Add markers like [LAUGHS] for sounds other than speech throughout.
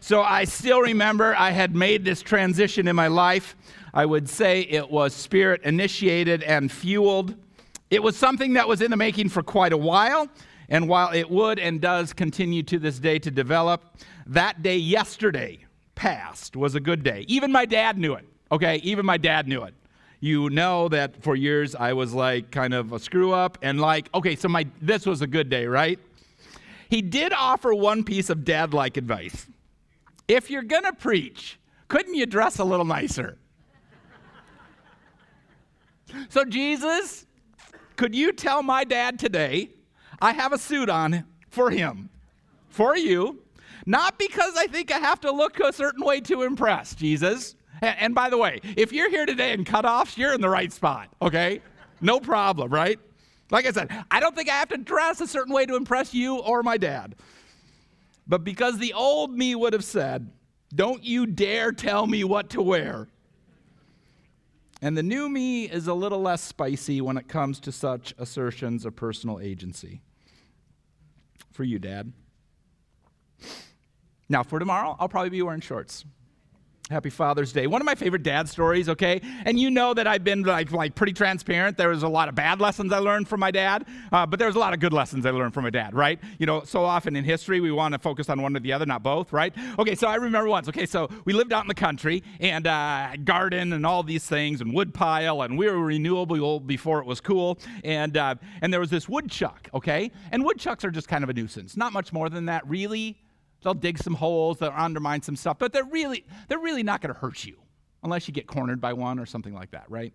So I still remember I had made this transition in my life. I would say it was spirit initiated and fueled. It was something that was in the making for quite a while. And while it would and does continue to this day to develop, that day yesterday past was a good day. Even my dad knew it, okay? Even my dad knew it. You know that for years I was like kind of a screw up and like, okay, so my this was a good day, right? He did offer one piece of dad like advice. If you're going to preach, couldn't you dress a little nicer? [LAUGHS] so, Jesus, could you tell my dad today I have a suit on for him, for you, not because I think I have to look a certain way to impress, Jesus. And, by the way, if you're here today in cutoffs, you're in the right spot, okay? No problem, right? Like I said, I don't think I have to dress a certain way to impress you or my dad. But because the old me would have said, Don't you dare tell me what to wear. And the new me is a little less spicy when it comes to such assertions of personal agency for you, Dad. Now, for tomorrow, I'll probably be wearing shorts. Happy Father's Day. One of my favorite dad stories, okay? And you know that I've been like, like pretty transparent. There was a lot of bad lessons I learned from my dad, uh, but there's a lot of good lessons I learned from my dad, right? You know, so often in history we want to focus on one or the other, not both, right? Okay, so I remember once, okay, so we lived out in the country and uh, garden and all these things and wood pile, and we were renewable before it was cool. And, uh, and there was this woodchuck, okay? And woodchucks are just kind of a nuisance. Not much more than that, really They'll dig some holes, they'll undermine some stuff, but they're really, they're really not going to hurt you unless you get cornered by one or something like that, right?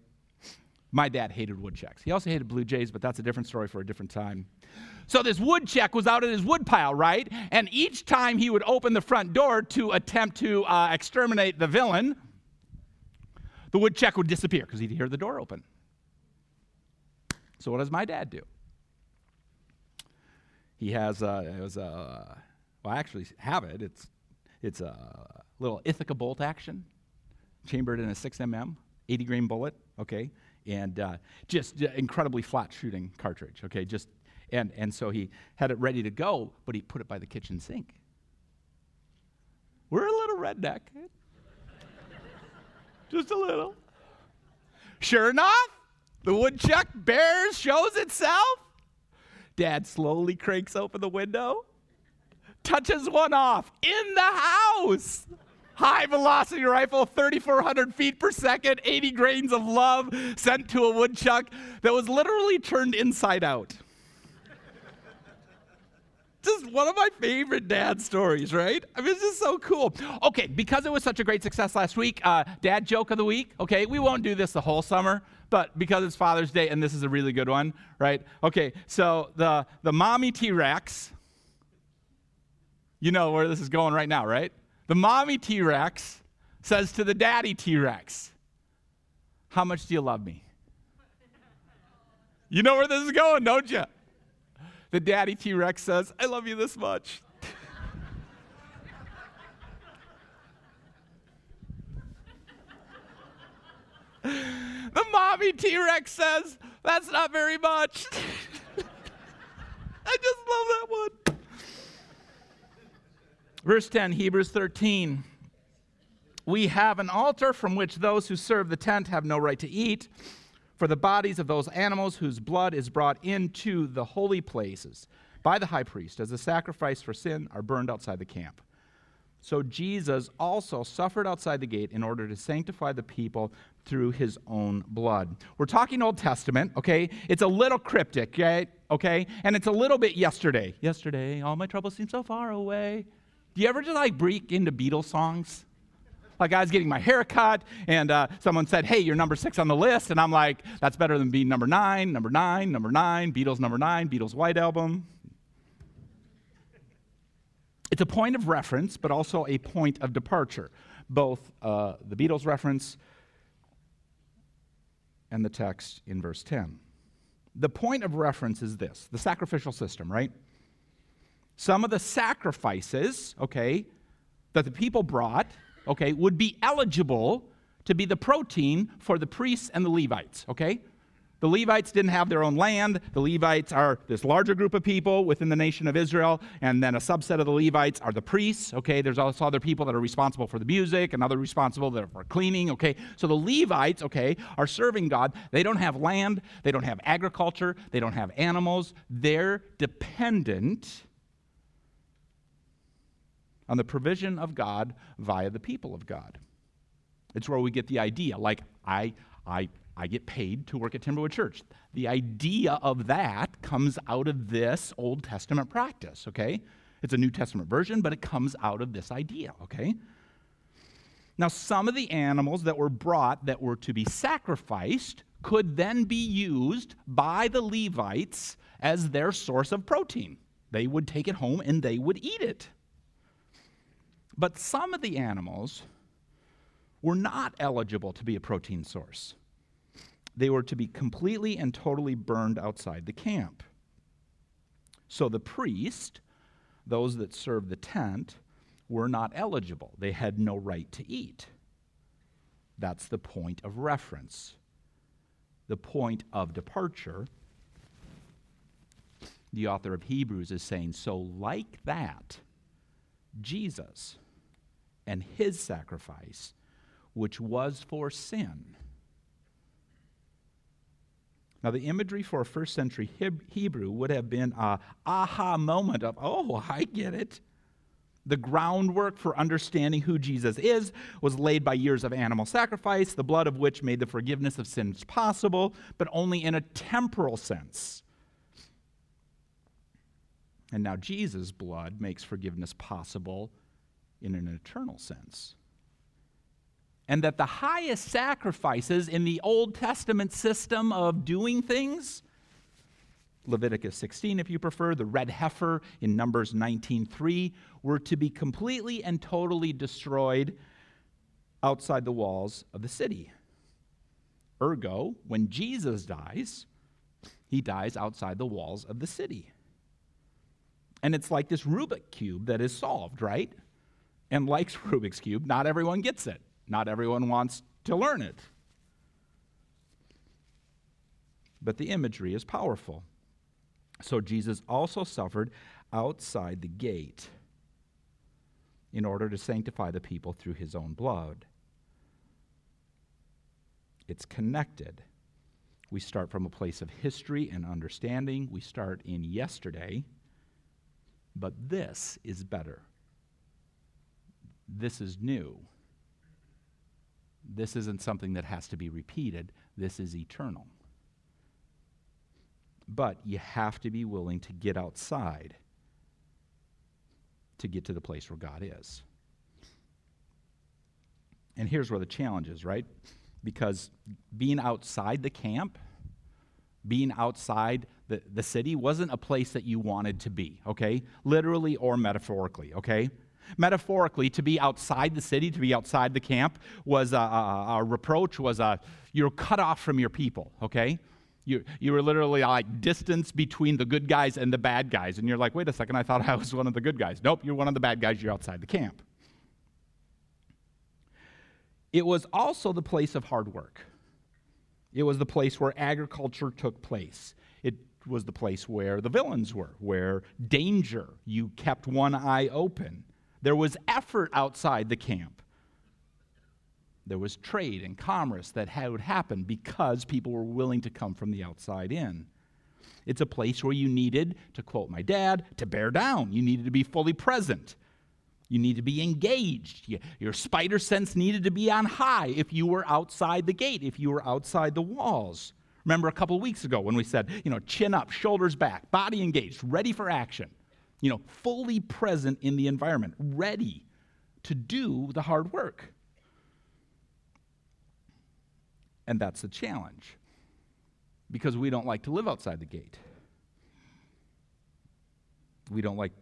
My dad hated woodchucks. He also hated blue jays, but that's a different story for a different time. So this woodchuck was out in his woodpile, right? And each time he would open the front door to attempt to uh, exterminate the villain, the woodchuck would disappear because he'd hear the door open. So what does my dad do? He has uh, it was a well, I actually have it. It's, it's a little Ithaca bolt action, chambered in a 6mm, 80 grain bullet, okay? And uh, just incredibly flat shooting cartridge, okay? Just, and, and so he had it ready to go, but he put it by the kitchen sink. We're a little redneck. just a little. Sure enough, the woodchuck bears shows itself. Dad slowly cranks open the window touches one off in the house. High velocity rifle, 3,400 feet per second, 80 grains of love sent to a woodchuck that was literally turned inside out. just one of my favorite dad stories, right? I mean, it's just so cool. Okay, because it was such a great success last week, uh, dad joke of the week. Okay, we won't do this the whole summer, but because it's Father's Day and this is a really good one, right? Okay, so the the mommy T Rex you know where this is going right now, right? The mommy T Rex says to the daddy T Rex, How much do you love me? You know where this is going, don't you? The daddy T Rex says, I love you this much. the mommy T Rex says, That's not very much. [LAUGHS] I just love that one. Verse 10, Hebrews 13. We have an altar from which those who serve the tent have no right to eat, for the bodies of those animals whose blood is brought into the holy places by the high priest as a sacrifice for sin are burned outside the camp. So Jesus also suffered outside the gate in order to sanctify the people through his own blood. We're talking Old Testament, okay? It's a little cryptic, okay? okay? And it's a little bit yesterday. Yesterday, all my troubles seem so far away. Do you ever just like break into Beatles songs? Like I was getting my hair cut, and uh, someone said, "Hey, you're number six on the list," and I'm like, "That's better than being number nine, number nine, number nine, Beatles number nine, Beatles White Album." It's a point of reference, but also a point of departure. Both uh, the Beatles reference and the text in verse 10. The point of reference is this the sacrificial system, right? Some of the sacrifices, okay, that the people brought, okay, would be eligible to be the protein for the priests and the Levites, okay? The Levites didn't have their own land. The Levites are this larger group of people within the nation of Israel, and then a subset of the Levites are the priests. Okay, there's also other people that are responsible for the music and other responsible for cleaning. Okay, so the Levites, okay, are serving God. They don't have land, they don't have agriculture, they don't have animals. They're dependent on the provision of God via the people of God. It's where we get the idea. Like, I, I, I get paid to work at Timberwood Church. The idea of that comes out of this Old Testament practice, okay? It's a New Testament version, but it comes out of this idea, okay? Now, some of the animals that were brought that were to be sacrificed could then be used by the Levites as their source of protein. They would take it home and they would eat it. But some of the animals were not eligible to be a protein source. They were to be completely and totally burned outside the camp. So the priest, those that served the tent, were not eligible. They had no right to eat. That's the point of reference. The point of departure, the author of Hebrews is saying, so like that, Jesus and his sacrifice, which was for sin. Now, the imagery for a first century Hebrew would have been a aha moment of, oh, I get it. The groundwork for understanding who Jesus is was laid by years of animal sacrifice, the blood of which made the forgiveness of sins possible, but only in a temporal sense. And now Jesus' blood makes forgiveness possible in an eternal sense. And that the highest sacrifices in the Old Testament system of doing things, Leviticus 16 if you prefer, the red heifer in Numbers 19:3 were to be completely and totally destroyed outside the walls of the city. Ergo, when Jesus dies, he dies outside the walls of the city. And it's like this Rubik cube that is solved, right? And likes [LAUGHS] Rubik's Cube, not everyone gets it. Not everyone wants to learn it. But the imagery is powerful. So Jesus also suffered outside the gate in order to sanctify the people through his own blood. It's connected. We start from a place of history and understanding. We start in yesterday, but this is better this is new. This isn't something that has to be repeated, this is eternal. But you have to be willing to get outside to get to the place where God is. And here's where the challenge is, right? Because being outside the camp, being outside the, the city, wasn't a place that you wanted to be, okay? Literally or metaphorically, okay? Metaphorically, to be outside the city, to be outside the camp, was a, a, a reproach, was a, you're cut off from your people, okay? You, you were literally like distance between the good guys and the bad guys. And you're like, wait a second, I thought I was one of the good guys. Nope, you're one of the bad guys, you're outside the camp. It was also the place of hard work. It was the place where agriculture took place. It was the place where the villains were, where danger, you kept one eye open. There was effort outside the camp. There was trade and commerce that would happen because people were willing to come from the outside in. It's a place where you needed, to quote my dad, to bear down. You needed to be fully present. You need to be engaged. Your spider sense needed to be on high if you were outside the gate, if you were outside the walls. Remember a couple weeks ago when we said, you know, chin up, shoulders back, body engaged, ready for action you know, fully present in the environment, ready to do the hard work. And that's the challenge because we don't like to live outside the gate. We don't like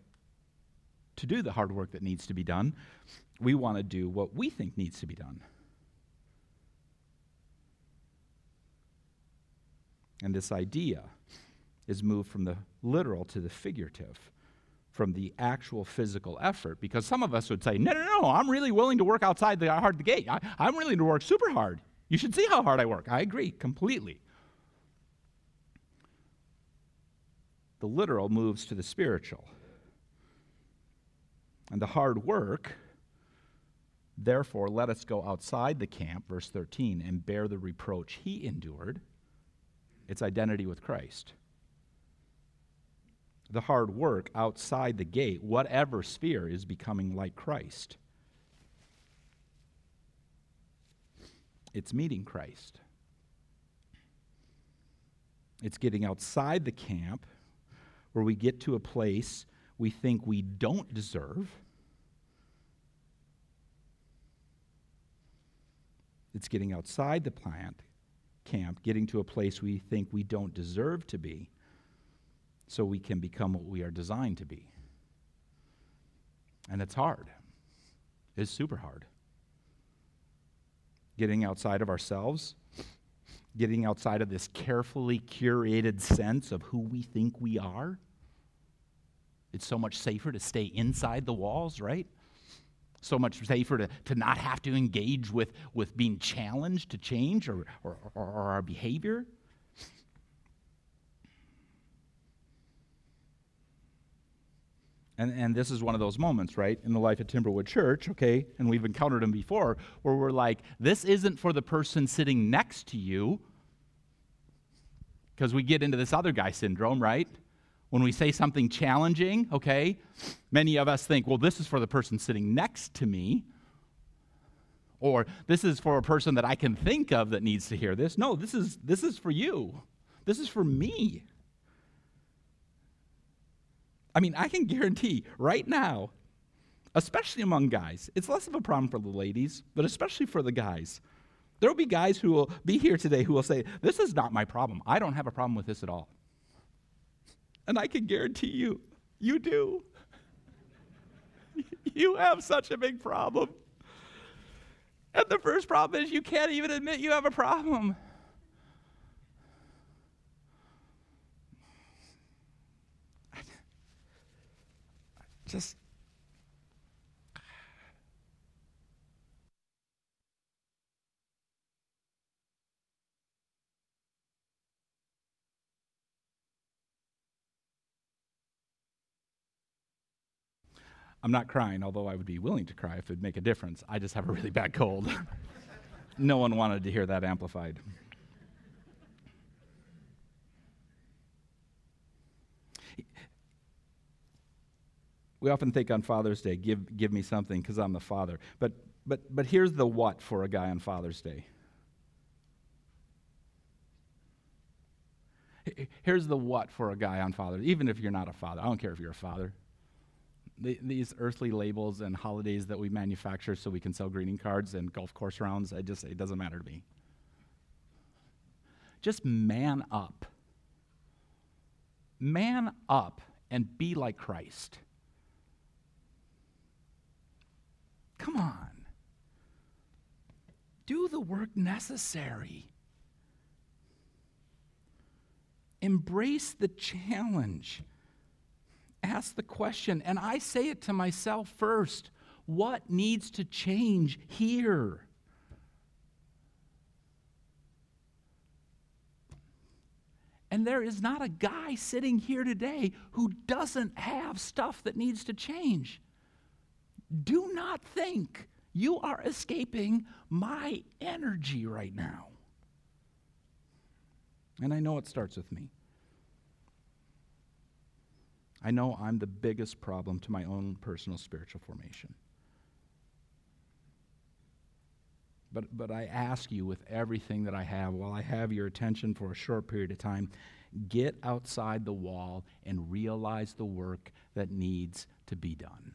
to do the hard work that needs to be done. We want to do what we think needs to be done. And this idea is moved from the literal to the figurative from the actual physical effort because some of us would say, no, no, no, I'm really willing to work outside the hard the gate. I, I'm willing to work super hard. You should see how hard I work. I agree completely. The literal moves to the spiritual. And the hard work, therefore, let us go outside the camp, verse 13, and bear the reproach he endured, its identity with Christ. The hard work outside the gate, whatever sphere, is becoming like Christ. It's meeting Christ. It's getting outside the camp where we get to a place we think we don't deserve. It's getting outside the plant camp, getting to a place we think we don't deserve to be, so we can become what we are designed to be. And it's hard. It's super hard. Getting outside of ourselves, getting outside of this carefully curated sense of who we think we are. It's so much safer to stay inside the walls, right? So much safer to, to not have to engage with, with being challenged to change or, or, or, our behavior. And, and this is one of those moments, right, in the life of Timberwood Church, okay, and we've encountered them before, where we're like, this isn't for the person sitting next to you, because we get into this other guy syndrome, right? When we say something challenging, okay, many of us think, well, this is for the person sitting next to me, or this is for a person that I can think of that needs to hear this. No, this is, this is for you, this is for me. I mean, I can guarantee right now, especially among guys, it's less of a problem for the ladies, but especially for the guys. There will be guys who will be here today who will say, This is not my problem. I don't have a problem with this at all. And I can guarantee you, you do. [LAUGHS] you have such a big problem. And the first problem is you can't even admit you have a problem. Just I'm not crying, although I would be willing to cry if it would make a difference. I just have a really bad cold. [LAUGHS] no one wanted to hear that amplified. We often think on Father's Day, give, give me something because I'm the father. But, but, but here's the what for a guy on Father's Day. Here's the what for a guy on Father's Day, even if you're not a father. I don't care if you're a father. The, these earthly labels and holidays that we manufacture so we can sell greeting cards and golf course rounds, I just, it doesn't matter to me. Just man up. Man up and be like Christ. Come on. Do the work necessary. Embrace the challenge. Ask the question, and I say it to myself first what needs to change here? And there is not a guy sitting here today who doesn't have stuff that needs to change. Do not think you are escaping my energy right now. And I know it starts with me. I know I'm the biggest problem to my own personal spiritual formation. But, but I ask you with everything that I have, while I have your attention for a short period of time, get outside the wall and realize the work that needs to be done.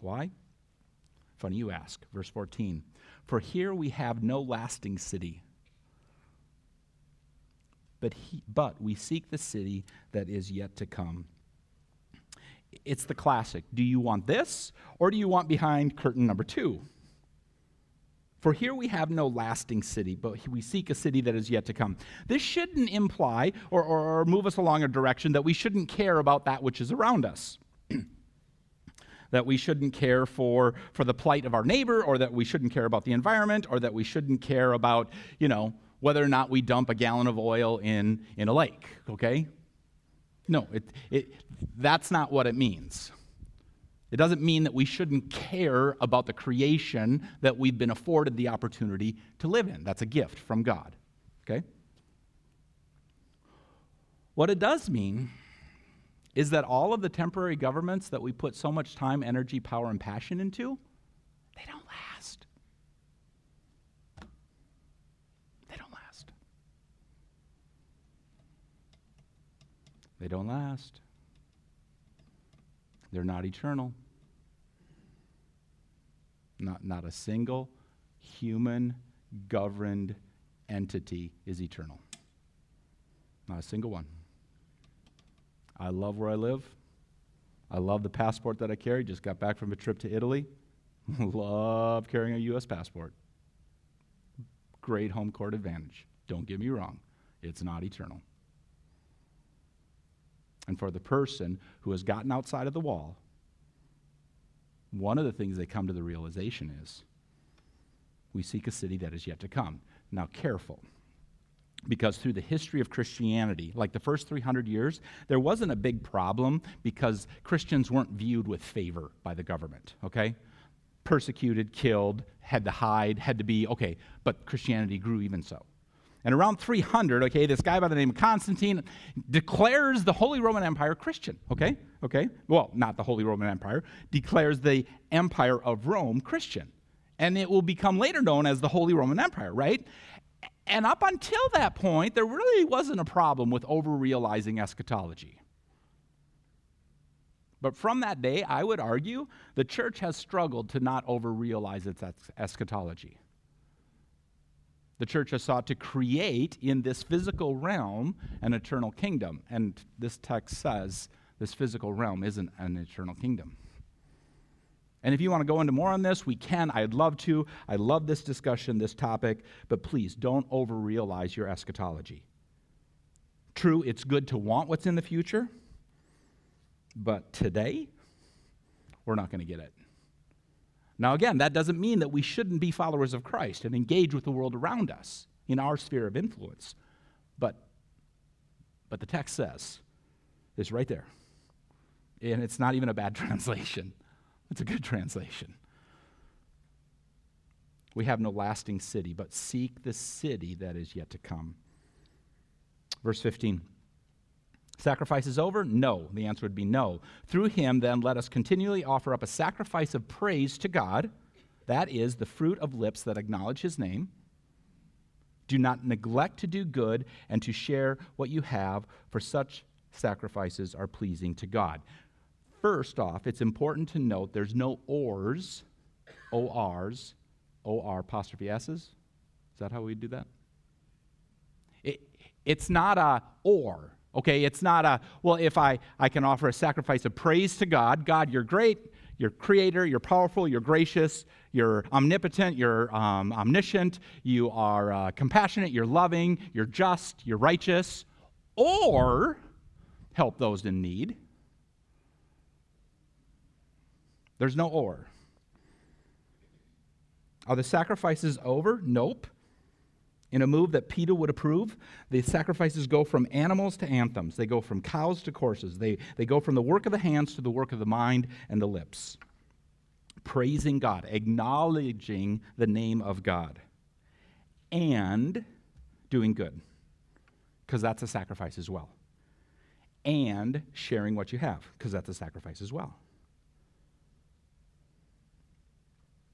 Why? Funny you ask. Verse 14. For here we have no lasting city. But, he, but we seek the city that is yet to come. It's the classic. Do you want this, or do you want behind curtain number two? For here we have no lasting city, but we seek a city that is yet to come. This shouldn't imply or, or, or move us along a direction that we shouldn't care about that which is around us. That we shouldn't care for, for the plight of our neighbor, or that we shouldn't care about the environment, or that we shouldn't care about, you know, whether or not we dump a gallon of oil in, in a lake, okay? No, it, it, that's not what it means. It doesn't mean that we shouldn't care about the creation that we've been afforded the opportunity to live in. That's a gift from God, okay? What it does mean is that all of the temporary governments that we put so much time, energy, power, and passion into, they don't last. They don't last. They don't last. They're not eternal. Not, not a single human governed entity is eternal. Not a single one. I love where I live. I love the passport that I carry. Just got back from a trip to Italy. [LAUGHS] love carrying a U.S. passport. Great home court advantage. Don't get me wrong, it's not eternal. And for the person who has gotten outside of the wall, one of the things they come to the realization is we seek a city that is yet to come. Now, careful because through the history of Christianity, like the first 300 years, there wasn't a big problem because Christians weren't viewed with favor by the government, okay? Persecuted, killed, had to hide, had to be, okay, but Christianity grew even so. And around 300, okay, this guy by the name of Constantine declares the Holy Roman Empire Christian, okay? Okay? Well, not the Holy Roman Empire, declares the Empire of Rome Christian. And it will become later known as the Holy Roman Empire, right? And up until that point, there really wasn't a problem with over realizing eschatology. But from that day, I would argue the church has struggled to not over realize its eschatology. The church has sought to create in this physical realm an eternal kingdom. And this text says this physical realm isn't an eternal kingdom. And if you want to go into more on this, we can. I'd love to. I love this discussion, this topic, but please don't over realize your eschatology. True, it's good to want what's in the future, but today, we're not going to get it. Now, again, that doesn't mean that we shouldn't be followers of Christ and engage with the world around us in our sphere of influence. But, but the text says, it's right there. And it's not even a bad [LAUGHS] translation. That's a good [LAUGHS] translation. We have no lasting city, but seek the city that is yet to come. Verse 15. Sacrifice is over? No. The answer would be no. Through him, then, let us continually offer up a sacrifice of praise to God. That is the fruit of lips that acknowledge his name. Do not neglect to do good and to share what you have, for such sacrifices are pleasing to God. First off, it's important to note there's no ors, O-Rs, O-R apostrophe S's. Is that how we do that? It, it's not a or, okay? It's not a, well, if I, I can offer a sacrifice of praise to God, God, you're great, you're creator, you're powerful, you're gracious, you're omnipotent, you're um, omniscient, you are uh, compassionate, you're loving, you're just, you're righteous, or help those in need There's no or. Are the sacrifices over? Nope. In a move that Peter would approve, the sacrifices go from animals to anthems. They go from cows to courses. They, they go from the work of the hands to the work of the mind and the lips. Praising God, acknowledging the name of God, and doing good, because that's a sacrifice as well. And sharing what you have, because that's a sacrifice as well.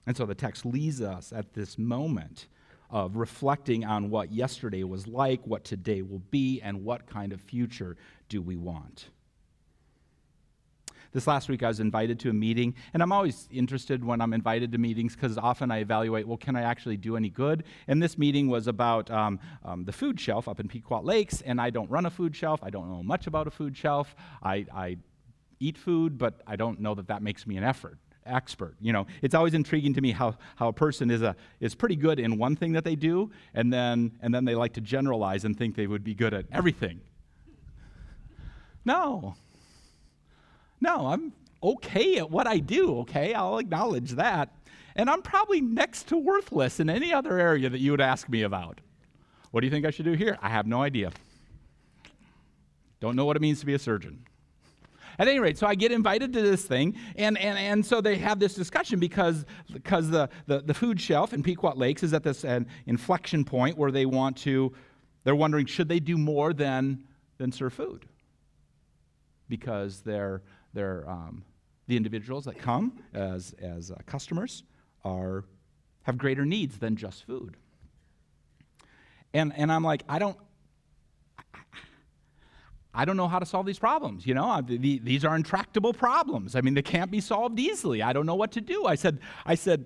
And so the text leads us at this moment of reflecting on what yesterday was like, what today will be, and what kind of future do we want. This last week, I was invited to a meeting, and I'm always interested when I'm invited to meetings because often I evaluate, well, can I actually do any good? And this meeting was about um, um, the food shelf up in Pequot Lakes, and I don't run a food shelf. I don't know much about a food shelf. I, I eat food, but I don't know that that makes me an effort expert. You know, it's always intriguing to me how, how a person is, a, is pretty good in one thing that they do, and then, and then they like to generalize and think they would be good at everything. No. No, I'm okay at what I do, okay? I'll acknowledge that. And I'm probably next to worthless in any other area that you would ask me about. What do you think I should do here? I have no idea. Don't know what it means to be a surgeon. At any rate, so I get invited to this thing, and, and, and so they have this discussion because, because the, the, the food shelf in Pequot Lakes is at this an inflection point where they want to, they're wondering, should they do more than, than serve food? Because they're, they're, um, the individuals that come as, as uh, customers are, have greater needs than just food. And, and I'm like, I don't, I don't know how to solve these problems. You know, these are intractable problems. I mean, they can't be solved easily. I don't know what to do. I said, I said,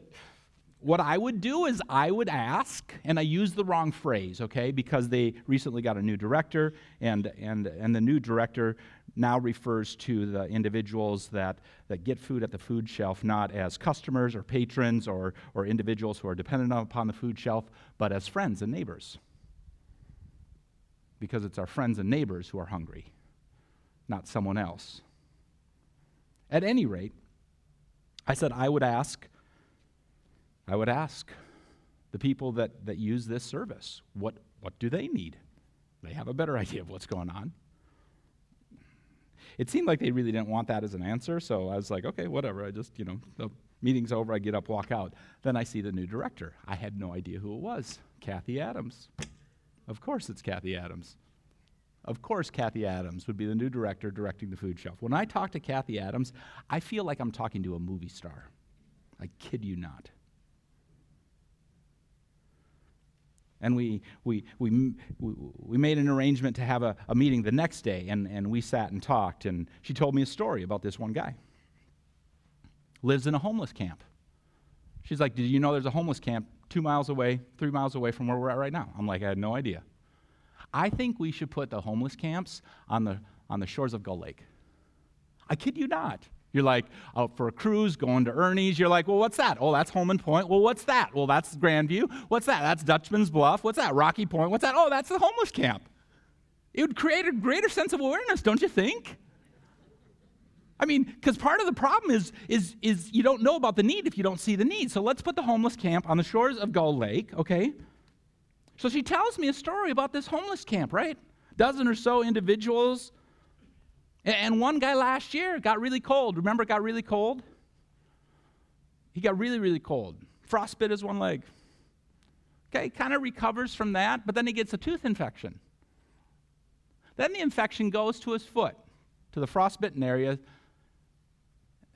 what I would do is I would ask, and I used the wrong phrase, okay, because they recently got a new director, and, and, and the new director now refers to the individuals that, that get food at the food shelf not as customers or patrons or, or individuals who are dependent upon the food shelf, but as friends and neighbors because it's our friends and neighbors who are hungry, not someone else. At any rate, I said I would ask, I would ask the people that, that use this service, what, what do they need? They have a better [LAUGHS] idea of what's going on. It seemed like they really didn't want that as an answer, so I was like, okay, whatever. I just, you know, the meeting's over, I get up, walk out. Then I see the new director. I had no idea who it was Kathy Adams. Of course, it's Kathy Adams. Of course, Kathy Adams would be the new director directing the food shelf. When I talk to Kathy Adams, I feel like I'm talking to a movie star. I kid you not. And we, we, we, we, made an arrangement to have a, a meeting the next day, and, and we sat and talked. And she told me a story about this one guy. Lives in a homeless camp. She's like, Did you know there's a homeless camp two miles away, three miles away from where we're at right now. I'm like, I had no idea. I think we should put the homeless camps on the, on the shores of Gull Lake. I kid you not. You're like out for a cruise, going to Ernie's. You're like, well, what's that? Oh, that's Holman Point. Well, what's that? Well, that's Grandview. What's that? That's Dutchman's Bluff. What's that? Rocky Point. What's that? Oh, that's the homeless camp. It would create a greater sense of awareness, don't you think? I mean, because part of the problem is, is, is you don't know about the need if you don't see the need. So let's put the homeless camp on the shores of Gull Lake, okay? So she tells me a story about this homeless camp, right? Dozen or so individuals. And one guy last year got really cold. Remember, it got really cold? He got really, really cold. Frostbit his one leg. Okay, kind of recovers from that, but then he gets a tooth infection. Then the infection goes to his foot, to the frostbitten area,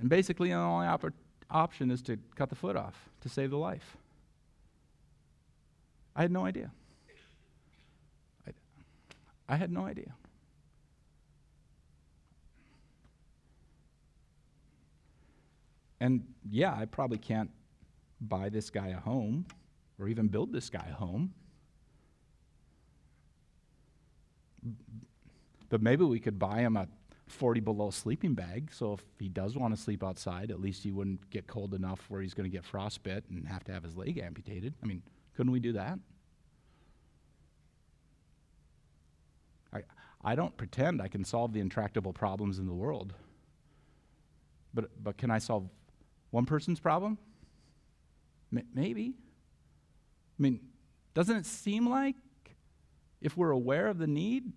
and basically, the only op- option is to cut the foot off to save the life. I had no idea. I, I had no idea. And yeah, I probably can't buy this guy a home or even build this guy a home. But maybe we could buy him a 40 below sleeping bag. So if he does want to sleep outside, at least he wouldn't get cold enough where he's going to get frostbite and have to have his leg amputated. I mean, couldn't we do that? I, I don't pretend I can solve the intractable problems in the world. But, but can I solve one person's problem? M- maybe. I mean, doesn't it seem like if we're aware of the need,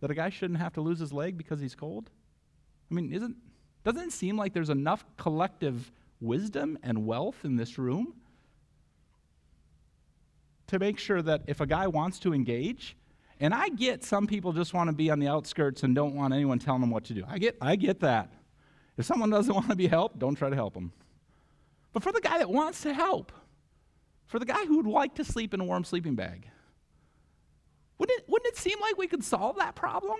that a guy shouldn't have to lose his leg because he's cold? I mean, isn't, doesn't it seem like there's enough collective wisdom and wealth in this room to make sure that if a guy wants to engage, and I get some people just want to be on the outskirts and don't want anyone telling them what to do. I get, I get that. If someone doesn't [LAUGHS] want to be helped, don't try to help them. But for the guy that wants to help, for the guy who would like to sleep in a warm sleeping bag, wouldn't it, wouldn't it seem like we could solve that problem?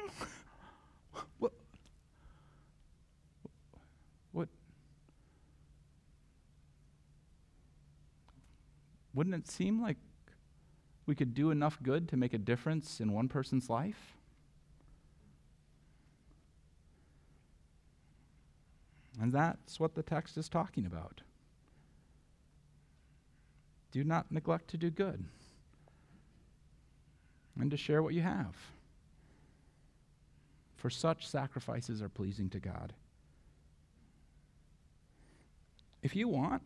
[LAUGHS] what, what, wouldn't it seem like we could do enough good to make a difference in one person's life? And that's what the text is talking about. Do not neglect to do good and to share what you have. For such sacrifices are pleasing to God. If you want,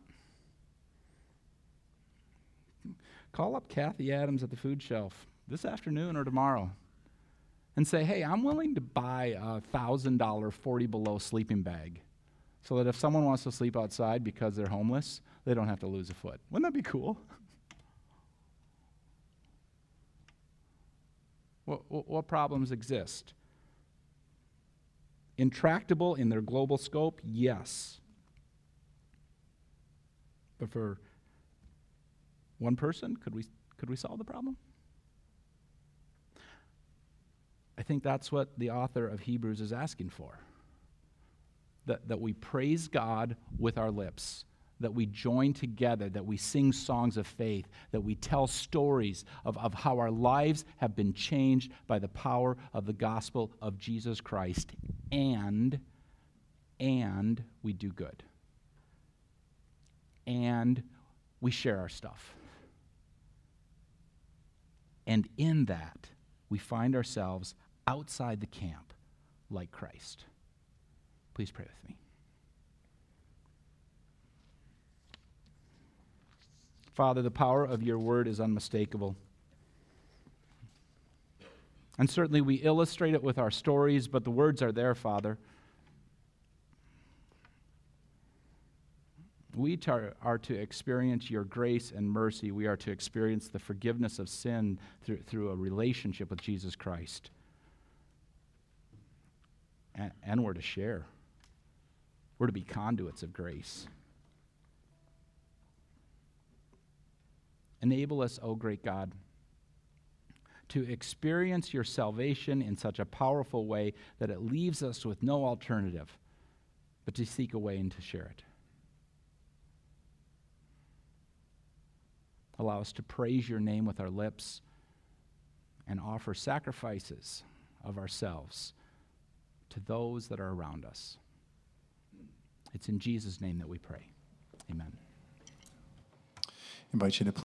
call up Kathy Adams at the food shelf. this afternoon or tomorrow and say, hey, I'm willing to buy a $1,000 40 below sleeping bag so that if someone wants to sleep outside because they're homeless, they don't have to lose a foot. Wouldn't that be cool? What, what, problems exist? Intractable in their global scope? Yes. But for one person, could we, could we solve the problem? I think that's what the author of Hebrews is asking for. That, that we praise God with our lips, that we join together, that we sing songs of faith, that we tell stories of, of how our lives have been changed by the power of the gospel of Jesus Christ, and, and we do good. And we share our stuff. And in that, we find ourselves outside the camp like Christ. Please pray with me. Father, the power of your word is unmistakable. And certainly we illustrate it with our stories, but the words are there, Father. We tar- are to experience your grace and mercy. We are to experience the forgiveness of sin through, through a relationship with Jesus Christ. And, and we're to share, we're to be conduits of grace. Enable us, O great God, to experience your salvation in such a powerful way that it leaves us with no alternative but to seek a way and to share it. Allow us to praise your name with our lips and offer sacrifices of ourselves to those that are around us. It's in Jesus' name that we pray. Amen. I invite you to